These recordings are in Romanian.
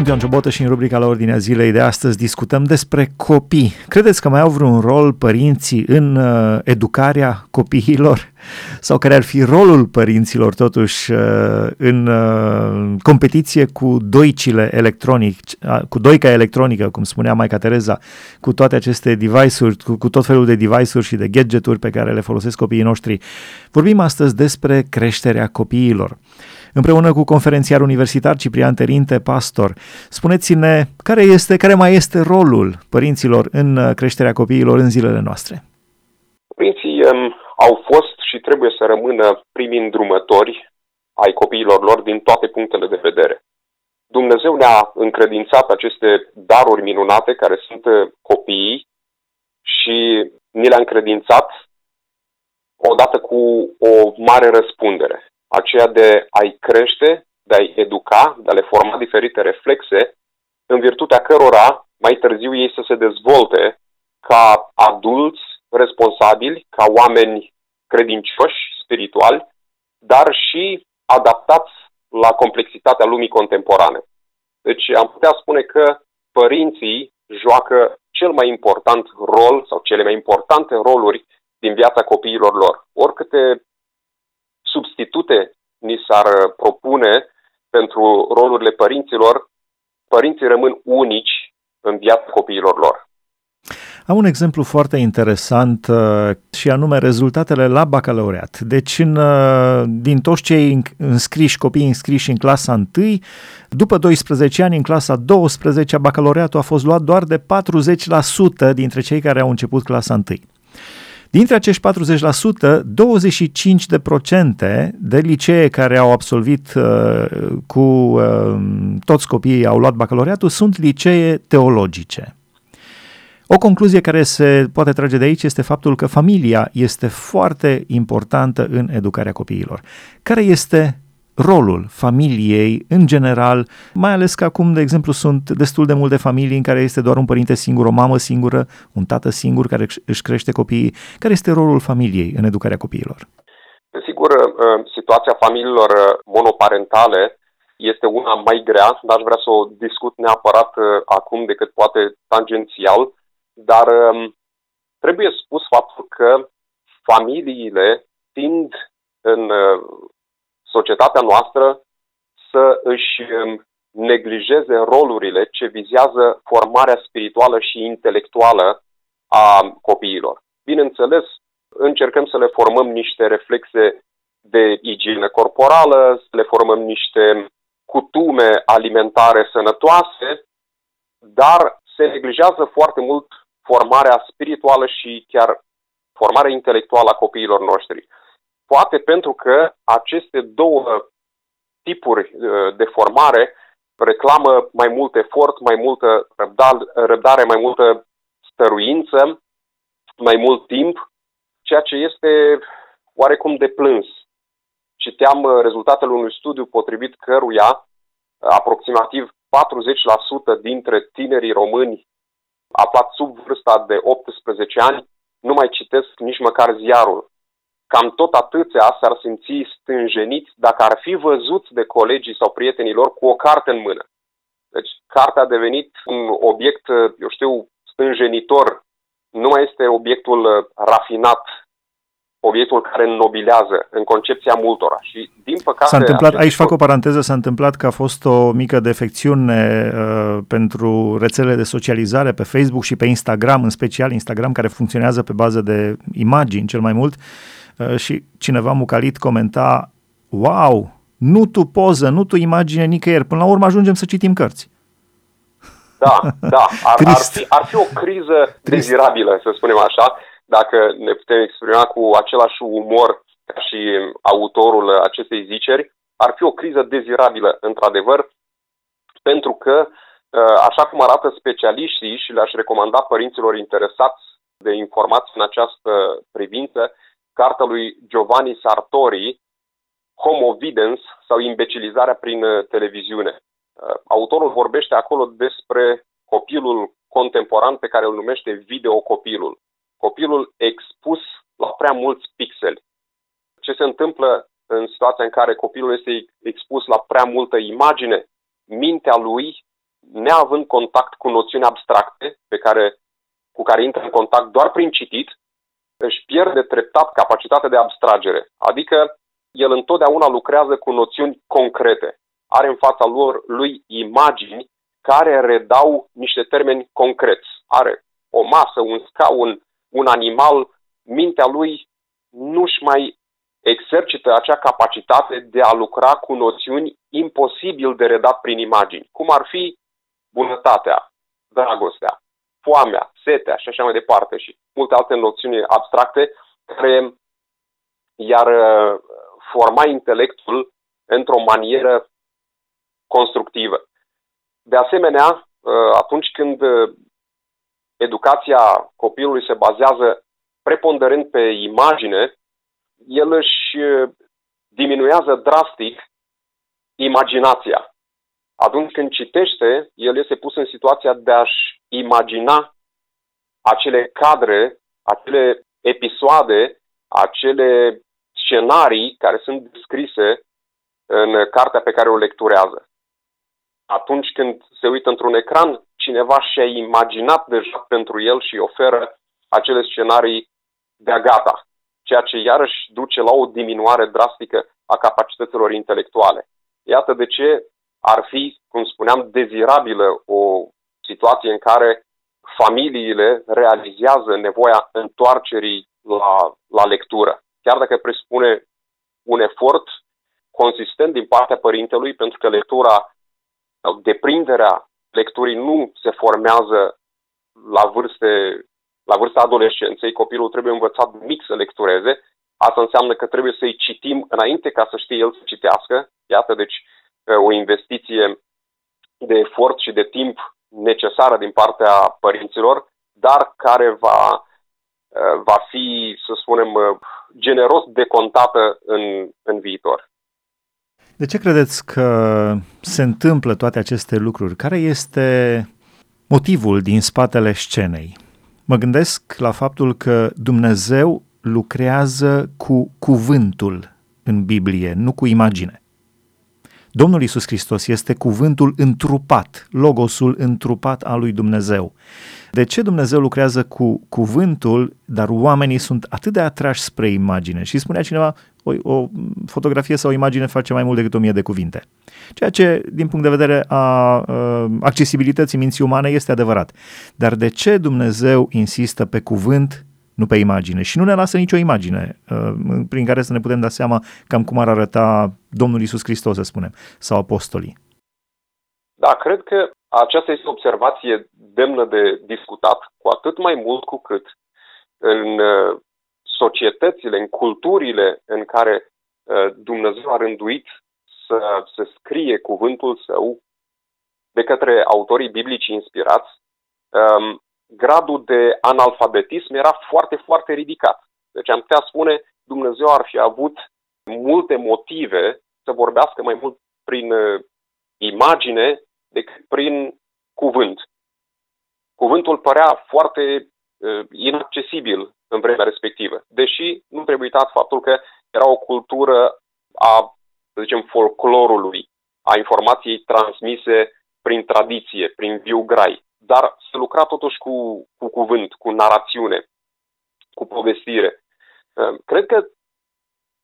Sunt Ioan Ciobotă și în rubrica la Ordinea Zilei de astăzi discutăm despre copii. Credeți că mai au vreun rol părinții în uh, educarea copiilor? Sau care ar fi rolul părinților totuși uh, în uh, competiție cu doicile electronic, uh, cu doica electronică, cum spunea Maica Tereza, cu toate aceste device-uri, cu, cu tot felul de device-uri și de gadgeturi pe care le folosesc copiii noștri. Vorbim astăzi despre creșterea copiilor împreună cu conferențiar universitar Ciprian Terinte, pastor. Spuneți-ne care, este, care mai este rolul părinților în uh, creșterea copiilor în zilele noastre? Părinții um, au fost și trebuie să rămână primii îndrumători ai copiilor lor din toate punctele de vedere. Dumnezeu ne-a încredințat aceste daruri minunate care sunt uh, copiii și ni le-a încredințat odată cu o mare răspundere aceea de a-i crește, de a-i educa, de a le forma diferite reflexe, în virtutea cărora mai târziu ei să se dezvolte ca adulți responsabili, ca oameni credincioși, spirituali, dar și adaptați la complexitatea lumii contemporane. Deci am putea spune că părinții joacă cel mai important rol sau cele mai importante roluri din viața copiilor lor. Oricâte substitute ni s-ar propune pentru rolurile părinților, părinții rămân unici în viața copiilor lor. Am un exemplu foarte interesant uh, și anume rezultatele la bacalaureat. Deci, în, uh, din toți cei înscriși, copiii înscriși în clasa 1, după 12 ani, în clasa 12, bacalaureatul a fost luat doar de 40% dintre cei care au început clasa 1. Dintre acești 40%, 25% de procente de licee care au absolvit uh, cu uh, toți copiii au luat bacalaureatul sunt licee teologice. O concluzie care se poate trage de aici este faptul că familia este foarte importantă în educarea copiilor. Care este rolul familiei în general, mai ales că acum, de exemplu, sunt destul de multe familii în care este doar un părinte singur, o mamă singură, un tată singur care își crește copiii. Care este rolul familiei în educarea copiilor? Sigur, uh, situația familiilor uh, monoparentale este una mai grea, dar aș vrea să o discut neapărat uh, acum decât poate tangențial, dar um, trebuie spus faptul că familiile tind în societatea noastră să își um, neglijeze rolurile ce vizează formarea spirituală și intelectuală a copiilor. Bineînțeles, încercăm să le formăm niște reflexe de igienă corporală, să le formăm niște cutume alimentare sănătoase, dar se neglijează foarte mult formarea spirituală și chiar formarea intelectuală a copiilor noștri. Poate pentru că aceste două tipuri uh, de formare reclamă mai mult efort, mai multă răbdare, mai multă stăruință, mai mult timp, ceea ce este oarecum de plâns. Citeam uh, rezultatele unui studiu potrivit căruia uh, aproximativ 40% dintre tinerii români aflați sub vârsta de 18 ani nu mai citesc nici măcar ziarul cam tot atâția s-ar simți stânjeniți dacă ar fi văzuți de colegii sau prietenii lor cu o carte în mână. Deci, cartea a devenit un obiect, eu știu, stânjenitor. Nu mai este obiectul uh, rafinat, obiectul care înnobilează în concepția multora. Și, din păcate... S-a întâmplat, aici fac o paranteză, s-a întâmplat că a fost o mică defecțiune uh, pentru rețelele de socializare pe Facebook și pe Instagram, în special Instagram, care funcționează pe bază de imagini cel mai mult, uh, Uh, și cineva mucalit comenta, wow, nu tu poză, nu tu imagine nicăieri, până la urmă ajungem să citim cărți. Da, da, ar, ar, fi, ar fi o criză Trist. dezirabilă, să spunem așa, dacă ne putem exprima cu același umor ca și autorul acestei ziceri, ar fi o criză dezirabilă, într-adevăr, pentru că, uh, așa cum arată specialiștii și le-aș recomanda părinților interesați de informații în această privință, cartea lui Giovanni Sartori, Homo Videns sau imbecilizarea prin uh, televiziune. Uh, autorul vorbește acolo despre copilul contemporan pe care îl numește videocopilul. Copilul expus la prea mulți pixeli. Ce se întâmplă în situația în care copilul este expus la prea multă imagine? Mintea lui neavând contact cu noțiuni abstracte pe care, cu care intră în contact doar prin citit, își pierde treptat capacitatea de abstragere. Adică el întotdeauna lucrează cu noțiuni concrete. Are în fața lor, lui imagini care redau niște termeni concreți. Are o masă, un scaun, un animal, mintea lui nu-și mai exercită acea capacitate de a lucra cu noțiuni imposibil de redat prin imagini, cum ar fi bunătatea, dragostea, foamea, setea și așa mai departe și multe alte noțiuni abstracte care iar uh, forma intelectul într-o manieră constructivă. De asemenea, uh, atunci când uh, educația copilului se bazează preponderent pe imagine, el își diminuează drastic imaginația. Atunci când citește, el este pus în situația de a-și imagina acele cadre, acele episoade, acele scenarii care sunt descrise în cartea pe care o lecturează. Atunci când se uită într-un ecran, cineva și-a imaginat deja pentru el și oferă acele scenarii de-a gata, ceea ce iarăși duce la o diminuare drastică a capacităților intelectuale. Iată de ce ar fi, cum spuneam, dezirabilă o situație în care familiile realizează nevoia întoarcerii la, la lectură, chiar dacă presupune un efort consistent din partea părintelui, pentru că lectura, deprinderea lecturii nu se formează la vârste la vârsta adolescenței, copilul trebuie învățat mic să lectureze. Asta înseamnă că trebuie să-i citim înainte ca să știe el să citească. Iată, deci, o investiție de efort și de timp necesară din partea părinților, dar care va, va fi, să spunem, generos decontată în, în viitor. De ce credeți că se întâmplă toate aceste lucruri? Care este motivul din spatele scenei? Mă gândesc la faptul că Dumnezeu lucrează cu cuvântul în Biblie, nu cu imagine. Domnul Isus Hristos este cuvântul întrupat, logosul întrupat al lui Dumnezeu. De ce Dumnezeu lucrează cu cuvântul, dar oamenii sunt atât de atrași spre imagine? Și spunea cineva, o, o fotografie sau o imagine face mai mult decât o mie de cuvinte. Ceea ce, din punct de vedere a, a accesibilității minții umane, este adevărat. Dar de ce Dumnezeu insistă pe cuvânt nu pe imagine. Și nu ne lasă nicio imagine uh, prin care să ne putem da seama cam cum ar arăta Domnul Isus Hristos, să spunem, sau apostolii. Da, cred că aceasta este o observație demnă de discutat, cu atât mai mult cu cât în uh, societățile, în culturile în care uh, Dumnezeu a rânduit să se scrie cuvântul său de către autorii biblici inspirați, um, gradul de analfabetism era foarte, foarte ridicat. Deci am putea spune, Dumnezeu ar fi avut multe motive să vorbească mai mult prin uh, imagine decât prin cuvânt. Cuvântul părea foarte uh, inaccesibil în vremea respectivă, deși nu trebuie uitat faptul că era o cultură a, să zicem, folclorului, a informației transmise prin tradiție, prin viu grai dar se lucra totuși cu, cu cuvânt, cu narațiune, cu povestire. Ehm, cred că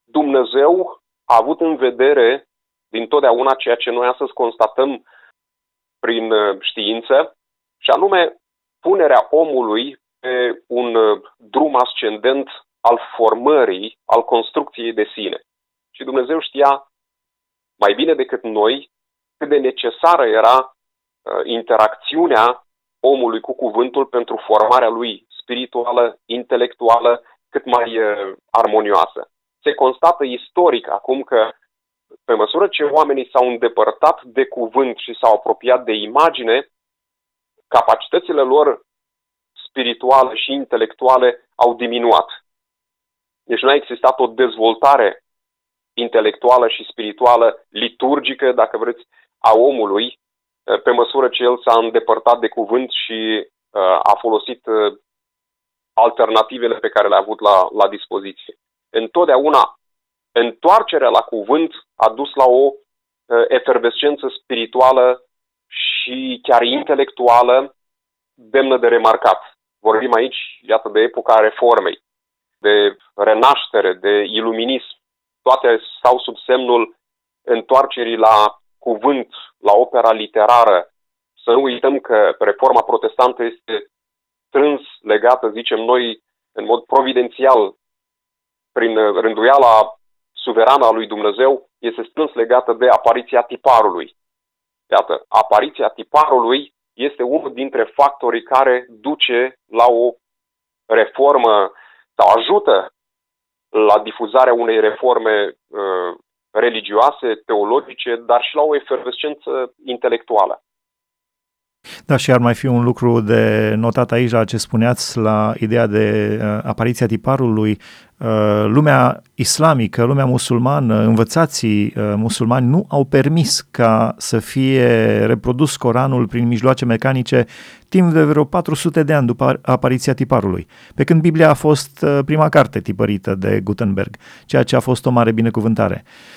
Dumnezeu a avut în vedere din totdeauna ceea ce noi astăzi constatăm prin ehm, știință, și anume punerea omului pe un ehm, drum ascendent al formării, al construcției de sine. Și Dumnezeu știa mai bine decât noi cât de necesară era interacțiunea omului cu cuvântul pentru formarea lui spirituală, intelectuală, cât mai uh, armonioasă. Se constată istoric acum că pe măsură ce oamenii s-au îndepărtat de cuvânt și s-au apropiat de imagine, capacitățile lor spirituale și intelectuale au diminuat. Deci nu a existat o dezvoltare intelectuală și spirituală, liturgică, dacă vreți, a omului, Eh, pe măsură ce el s-a îndepărtat de cuvânt și uh, a folosit uh, alternativele pe care le-a avut la, la dispoziție. Întotdeauna, întoarcerea la cuvânt a dus la o uh, efervescență spirituală și chiar intelectuală demnă de remarcat. Vorbim aici, iată, de epoca reformei, de renaștere, de iluminism. Toate stau sub semnul întoarcerii la cuvânt, la opera literară. Să nu uităm că reforma protestantă este strâns legată, zicem noi, în mod providențial, prin rânduiala suverană a lui Dumnezeu, este strâns legată de apariția tiparului. Iată, apariția tiparului este unul dintre factorii care duce la o reformă sau ajută la difuzarea unei reforme uh, religioase, teologice, dar și la o efervescență intelectuală. Da, și ar mai fi un lucru de notat aici la ce spuneați la ideea de uh, apariția tiparului. Uh, lumea islamică, lumea musulmană, învățații uh, musulmani nu au permis ca să fie reprodus Coranul prin mijloace mecanice timp de vreo 400 de ani după apariția tiparului, pe când Biblia a fost uh, prima carte tipărită de Gutenberg, ceea ce a fost o mare binecuvântare. Uh, Uh,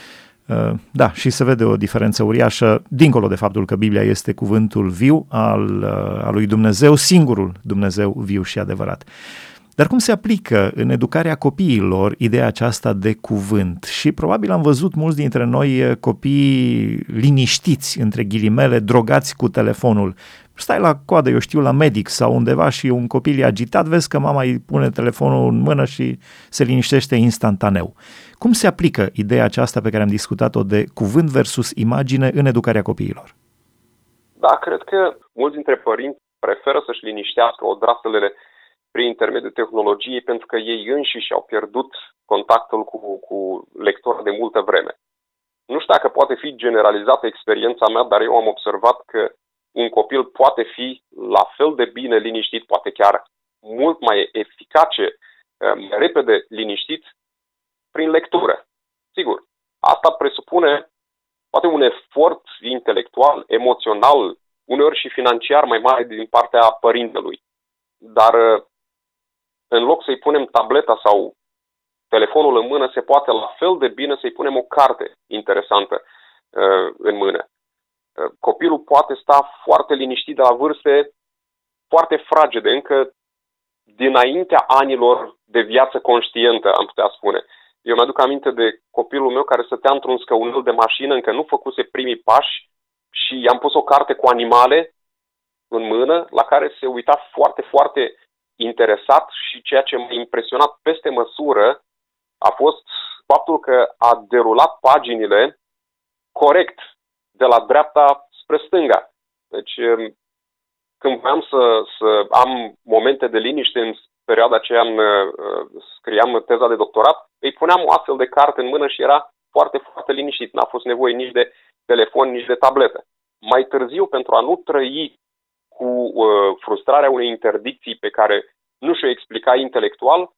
da, și se vede o diferență uriașă, dincolo de faptul că Biblia este cuvântul viu al, uh, al lui Dumnezeu, singurul Dumnezeu viu și adevărat. Dar cum se aplică în educarea copiilor ideea aceasta de cuvânt? Și probabil am văzut mulți dintre noi uh, copii liniștiți, între ghilimele, drogați cu telefonul. Stai la coadă, eu știu, la medic sau undeva și un copil e agitat, vezi că mama îi pune telefonul în mână și se liniștește instantaneu. Cum se aplică ideea aceasta pe care am discutat-o de cuvânt versus imagine în educarea copiilor? Da, cred că mulți dintre părinți preferă să-și liniștească odraslele prin intermediul tehnologiei pentru că ei înșiși au pierdut contactul cu, cu lectura de multă vreme. Nu știu dacă poate fi generalizată experiența mea, dar eu am observat că un copil poate fi la fel de bine liniștit, poate chiar mult mai eficace, mai repede liniștit prin lectură. Sigur, asta presupune poate un efort intelectual, emoțional, uneori și financiar mai mare din partea părintelui. Dar în loc să-i punem tableta sau telefonul în mână, se poate la fel de bine să-i punem o carte interesantă uh, în mână. Uh, copilul poate sta foarte liniștit de la vârste foarte fragede, încă dinaintea anilor de viață conștientă, am putea spune. Eu mi-aduc aminte de copilul meu care stătea într-un scăunel de mașină, încă nu făcuse primii pași și i-am pus o carte cu animale în mână, la care se uita foarte, foarte interesat și ceea ce m-a impresionat peste măsură a fost faptul că a derulat paginile corect, de la dreapta spre stânga. Deci, când voiam să, să am momente de liniște în perioada aceea în, uh, scriam teza de doctorat, îi puneam o astfel de carte în mână și era foarte, foarte liniștit. N-a fost nevoie nici de telefon, nici de tabletă. Mai târziu, pentru a nu trăi cu uh, frustrarea unei interdicții pe care nu și-o explica intelectual,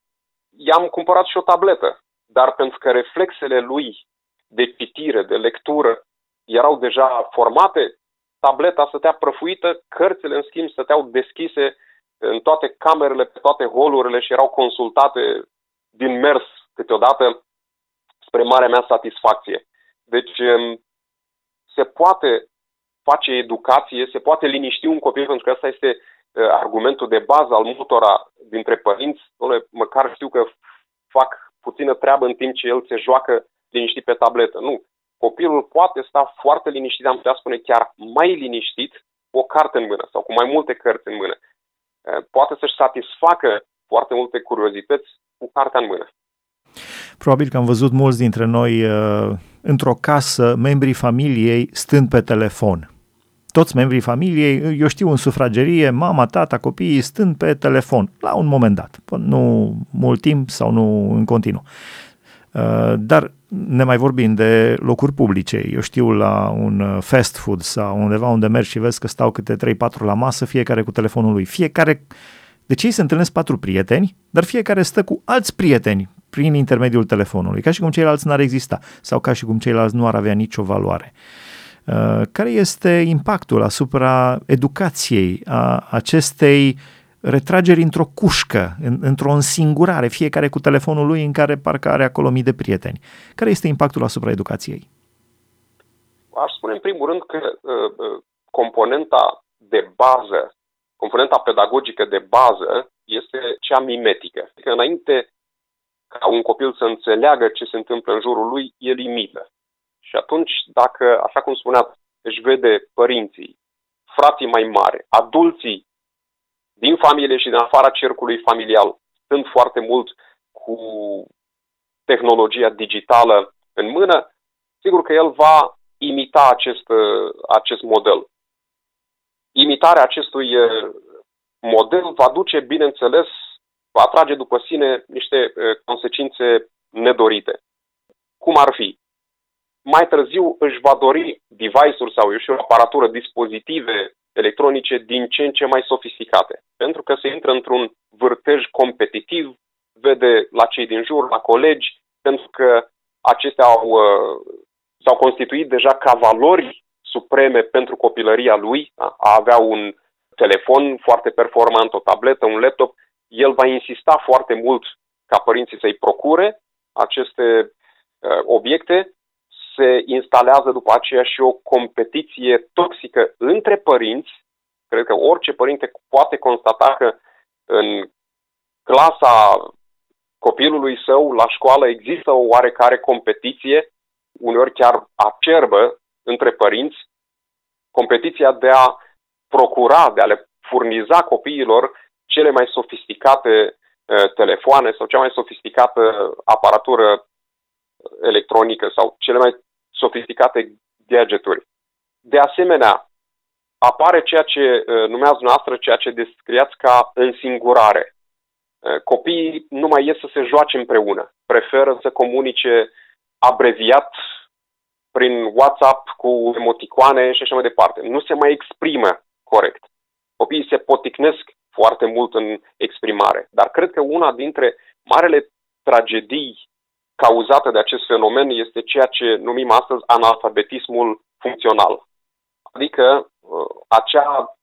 i-am cumpărat și o tabletă. Dar pentru că reflexele lui de citire, de lectură, erau deja formate, tableta stătea prăfuită, cărțile, în schimb, stăteau deschise în toate camerele, pe toate holurile și erau consultate din mers câteodată spre marea mea satisfacție. Deci se poate face educație, se poate liniști un copil, pentru că asta este uh, argumentul de bază al multora dintre părinți. Dole, măcar știu că fac puțină treabă în timp ce el se joacă liniștit pe tabletă. Nu. Copilul poate sta foarte liniștit, am putea spune chiar mai liniștit, cu o carte în mână sau cu mai multe cărți în mână. Uh, poate să-și satisfacă foarte multe curiozități cu cartea în mână. Probabil că am văzut mulți dintre noi uh, într-o casă, membrii familiei stând pe telefon. Toți membrii familiei, eu știu, în sufragerie, mama, tata, copiii stând pe telefon, la un moment dat, nu mult timp sau nu în continuu. Uh, dar ne mai vorbim de locuri publice. Eu știu la un uh, fast food sau undeva unde mergi și vezi că stau câte 3-4 la masă, fiecare cu telefonul lui. Fiecare deci ei se întâlnesc patru prieteni, dar fiecare stă cu alți prieteni prin intermediul telefonului, ca și cum ceilalți n-ar exista sau ca și cum ceilalți nu ar avea nicio valoare. Uh, care este impactul asupra educației a acestei retrageri într-o cușcă, în, într-o însingurare, fiecare cu telefonul lui în care parcă are acolo mii de prieteni. Care este impactul asupra educației? Aș spune în primul rând că uh, uh componenta de bază, componenta pedagogică de bază este cea mimetică. Adică înainte ca un copil să înțeleagă ce se întâmplă în jurul lui, el imită. Și atunci, dacă, așa cum spuneați, își vede părinții, frații mai mari, adulții din familie și din afara cercului familial, sunt foarte mult cu tehnologia digitală în mână, sigur că el va imita acest, acest model. Imitarea acestui uh, model va duce, bineînțeles, va atrage după sine niște uh, consecințe nedorite. Cum ar fi? Mai târziu își va dori device-uri sau, eu știu, aparatură, dispozitive electronice din ce în ce mai sofisticate. Pentru că se intră într-un vârtej competitiv, vede la cei din jur, la colegi, pentru că acestea au, uh, s-au constituit deja ca valori supreme pentru copilăria lui, da? a avea un telefon foarte performant, o tabletă, un laptop, el va insista foarte mult ca părinții să-i procure aceste uh, obiecte se instalează după aceea și o competiție toxică între părinți. Cred că orice părinte poate constata că în clasa copilului său la școală există o oarecare competiție, uneori chiar acerbă, între părinți, competiția de a procura, de a le furniza copiilor cele mai sofisticate uh, telefoane sau cea mai sofisticată aparatură electronică sau cele mai sofisticate gadgeturi. De asemenea, apare ceea ce uh, numeați noastră, ceea ce descriați ca însingurare. Uh, copiii nu mai ies să se joace împreună. Preferă să comunice abreviat prin WhatsApp cu emoticoane și așa mai departe. Nu se mai exprimă corect. Copiii se poticnesc foarte mult în exprimare. Dar cred că una dintre marele tragedii cauzată de acest fenomen este ceea ce numim astăzi analfabetismul funcțional. Adică uh, acea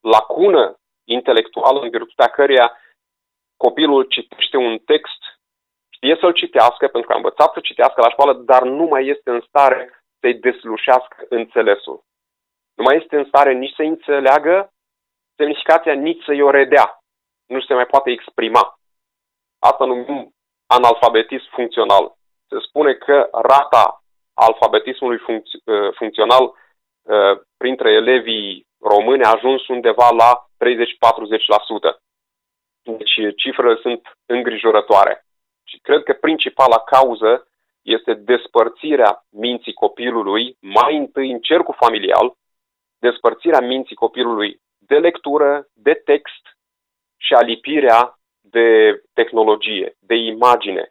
lacună intelectuală în virtutea căreia copilul citește un text, știe să-l citească pentru că a învățat să citească la școală, dar nu mai este în stare să-i deslușească înțelesul. Nu mai este în stare nici să înțeleagă semnificația, nici să-i o redea. Nu se mai poate exprima. Asta numim analfabetism funcțional. Se spune că rata alfabetismului func- uh, funcțional uh, printre elevii români a ajuns undeva la 30-40%. Deci cifrele sunt îngrijorătoare. Și cred că principala cauză este despărțirea minții copilului, mai întâi în cercul familial, despărțirea minții copilului de lectură, de text și alipirea de tehnologie, de imagine,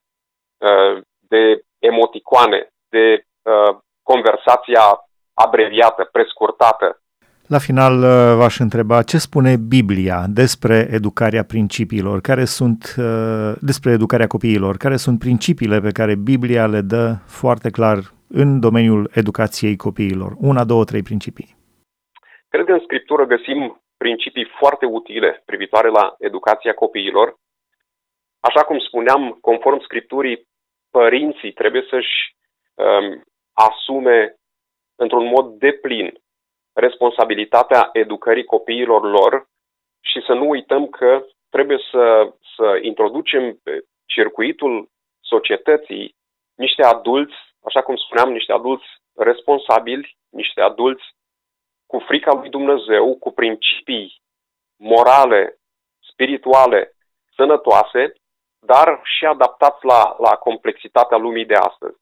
uh, de emoticoane, de uh, conversația abreviată, prescurtată. La final uh, v-aș întreba ce spune Biblia despre educarea principiilor, care sunt despre educarea copiilor, care sunt principiile pe care Biblia le dă foarte clar în domeniul educației copiilor. Una, două, trei principii. Cred că în Scriptură găsim principii foarte utile privitoare la educația copiilor. Așa cum spuneam, conform Scripturii, părinții trebuie să-și um, asume într-un mod deplin responsabilitatea educării copiilor lor și să nu uităm că trebuie să, să introducem pe circuitul societății niște adulți, așa cum spuneam, niște adulți responsabili, niște adulți cu frica lui Dumnezeu, cu principii morale, spirituale, sănătoase, dar și adaptați la, la complexitatea lumii de astăzi.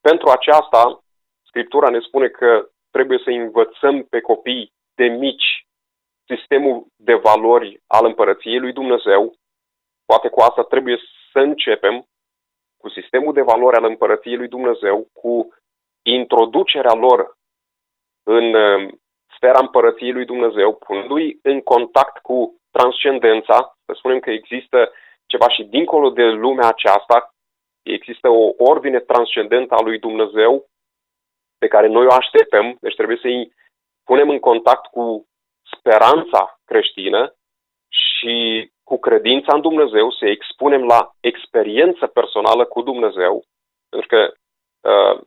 Pentru aceasta, Scriptura ne spune că trebuie să învățăm pe copii de mici sistemul de valori al împărăției lui Dumnezeu. Poate cu asta trebuie să începem cu sistemul de valori al împărăției lui Dumnezeu, cu introducerea lor în sfera împărăției lui Dumnezeu, punându-i în contact cu transcendența, să spunem că există ceva și dincolo de lumea aceasta, există o ordine transcendentă a lui Dumnezeu pe care noi o așteptăm, deci trebuie să-i punem în contact cu speranța creștină și cu credința în Dumnezeu, să expunem la experiență personală cu Dumnezeu, pentru că uh,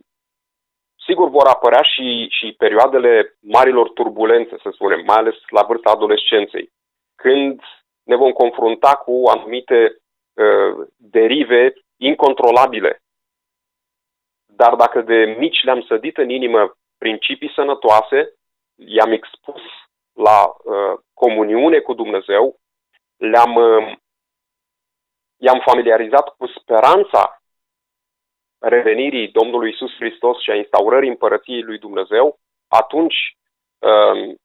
Sigur vor apărea și, și perioadele marilor turbulențe, să spunem, mai ales la vârsta adolescenței, când ne vom confrunta cu anumite uh, derive incontrolabile. Dar dacă de mici le-am sădit în inimă principii sănătoase, i-am expus la uh, comuniune cu Dumnezeu, le-am, uh, i-am familiarizat cu speranța revenirii Domnului Isus Hristos și a instaurării împărăției lui Dumnezeu, atunci um,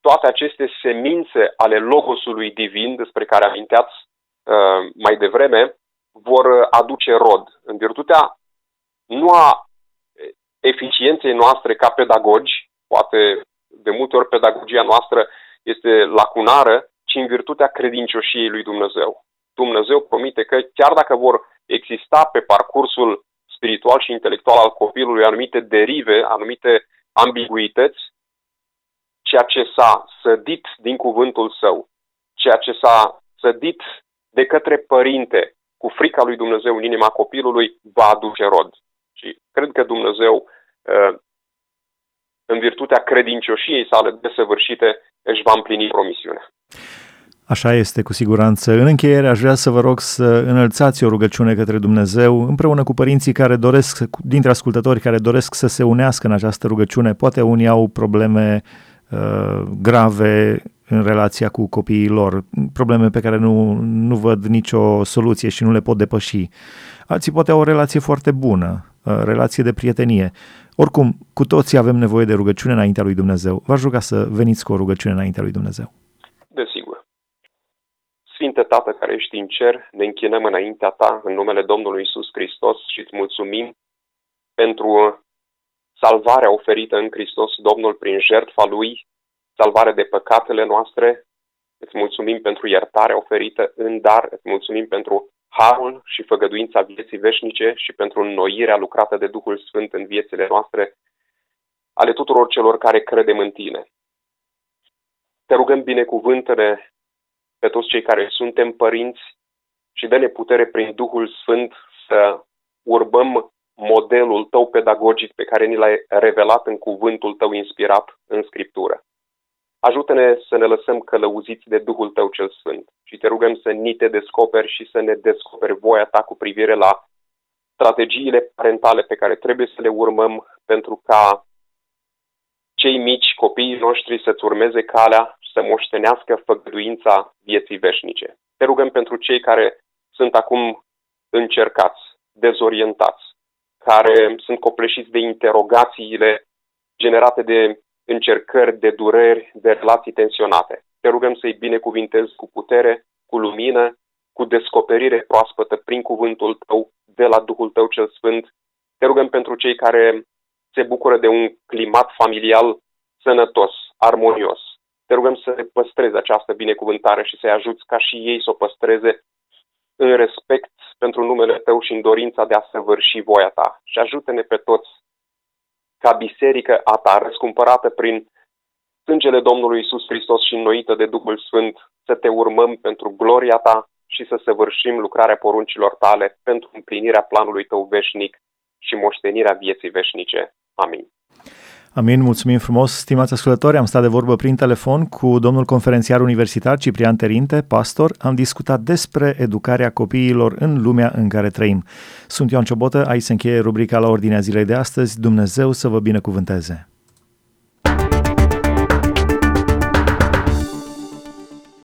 toate aceste semințe ale Logosului divin, despre care aminteați uh, mai devreme, vor aduce rod. În virtutea nu a eficienței noastre ca pedagogi, poate de multe ori pedagogia noastră este lacunară, ci în virtutea credincioșiei lui Dumnezeu. Dumnezeu promite că chiar dacă vor exista pe parcursul spiritual și intelectual al copilului anumite derive, anumite ambiguități, ceea ce s-a sădit din cuvântul său, ceea ce s-a sădit de către părinte cu frica lui Dumnezeu în inima copilului, va aduce rod. Și cred că Dumnezeu, uh, în virtutea credincioșiei sale desăvârșite, își va împlini promisiunea. Așa este, cu siguranță. În încheiere, aș vrea să vă rog să înălțați o rugăciune către Dumnezeu, împreună cu părinții care doresc, dintre ascultători care doresc să se unească în această rugăciune. Poate unii au probleme uh, grave în relația cu copiii lor, probleme pe care nu, nu văd nicio soluție și nu le pot depăși. Alții poate au o relație foarte bună, uh, relație de prietenie. Oricum, cu toții avem nevoie de rugăciune înaintea lui Dumnezeu. V-aș ruga să veniți cu o rugăciune înaintea lui Dumnezeu. Desigur. Sfinte Tată care ești în cer, ne închinăm înaintea Ta în numele Domnului Isus Hristos și îți mulțumim pentru salvarea oferită în Hristos Domnul prin jertfa Lui, salvare de păcatele noastre. Îți mulțumim pentru iertarea oferită în dar, îți mulțumim pentru harul și făgăduința vieții veșnice și pentru înnoirea lucrată de Duhul Sfânt în viețile noastre, ale tuturor celor care credem în Tine. Te rugăm binecuvântele pe toți cei care suntem părinți și dă-ne putere prin Duhul Sfânt să urbăm modelul tău pedagogic pe care ni l-ai revelat în cuvântul tău inspirat în Scriptură. Ajută-ne să ne lăsăm călăuziți de Duhul tău cel Sfânt și te rugăm să ni te descoperi și să ne descoperi voia ta cu privire la strategiile parentale pe care trebuie să le urmăm pentru ca cei mici, copiii noștri, să-ți urmeze calea să moștenească făgăduința vieții veșnice. Te rugăm pentru cei care sunt acum încercați, dezorientați, care sunt copleșiți de interogațiile generate de încercări, de dureri, de relații tensionate. Te rugăm să-i binecuvintezi cu putere, cu lumină, cu descoperire proaspătă prin cuvântul tău, de la Duhul tău cel Sfânt. Te rugăm pentru cei care se bucură de un climat familial sănătos, armonios. Te rugăm să păstrezi această binecuvântare și să-i ajuți ca și ei să o păstreze în respect pentru numele Tău și în dorința de a săvârși voia Ta. Și ajută-ne pe toți ca biserică a Ta, răscumpărată prin sângele Domnului Isus Hristos și înnoită de Duhul Sfânt, să Te urmăm pentru gloria Ta și să săvârșim lucrarea poruncilor Tale pentru împlinirea planului Tău veșnic și moștenirea vieții veșnice. Amin. Amin, mulțumim frumos, stimați ascultători. Am stat de vorbă prin telefon cu domnul conferențiar universitar Ciprian Terinte, pastor. Am discutat despre educarea copiilor în lumea în care trăim. Sunt Ioan Ciobotă, aici se încheie rubrica la ordinea zilei de astăzi. Dumnezeu să vă binecuvânteze!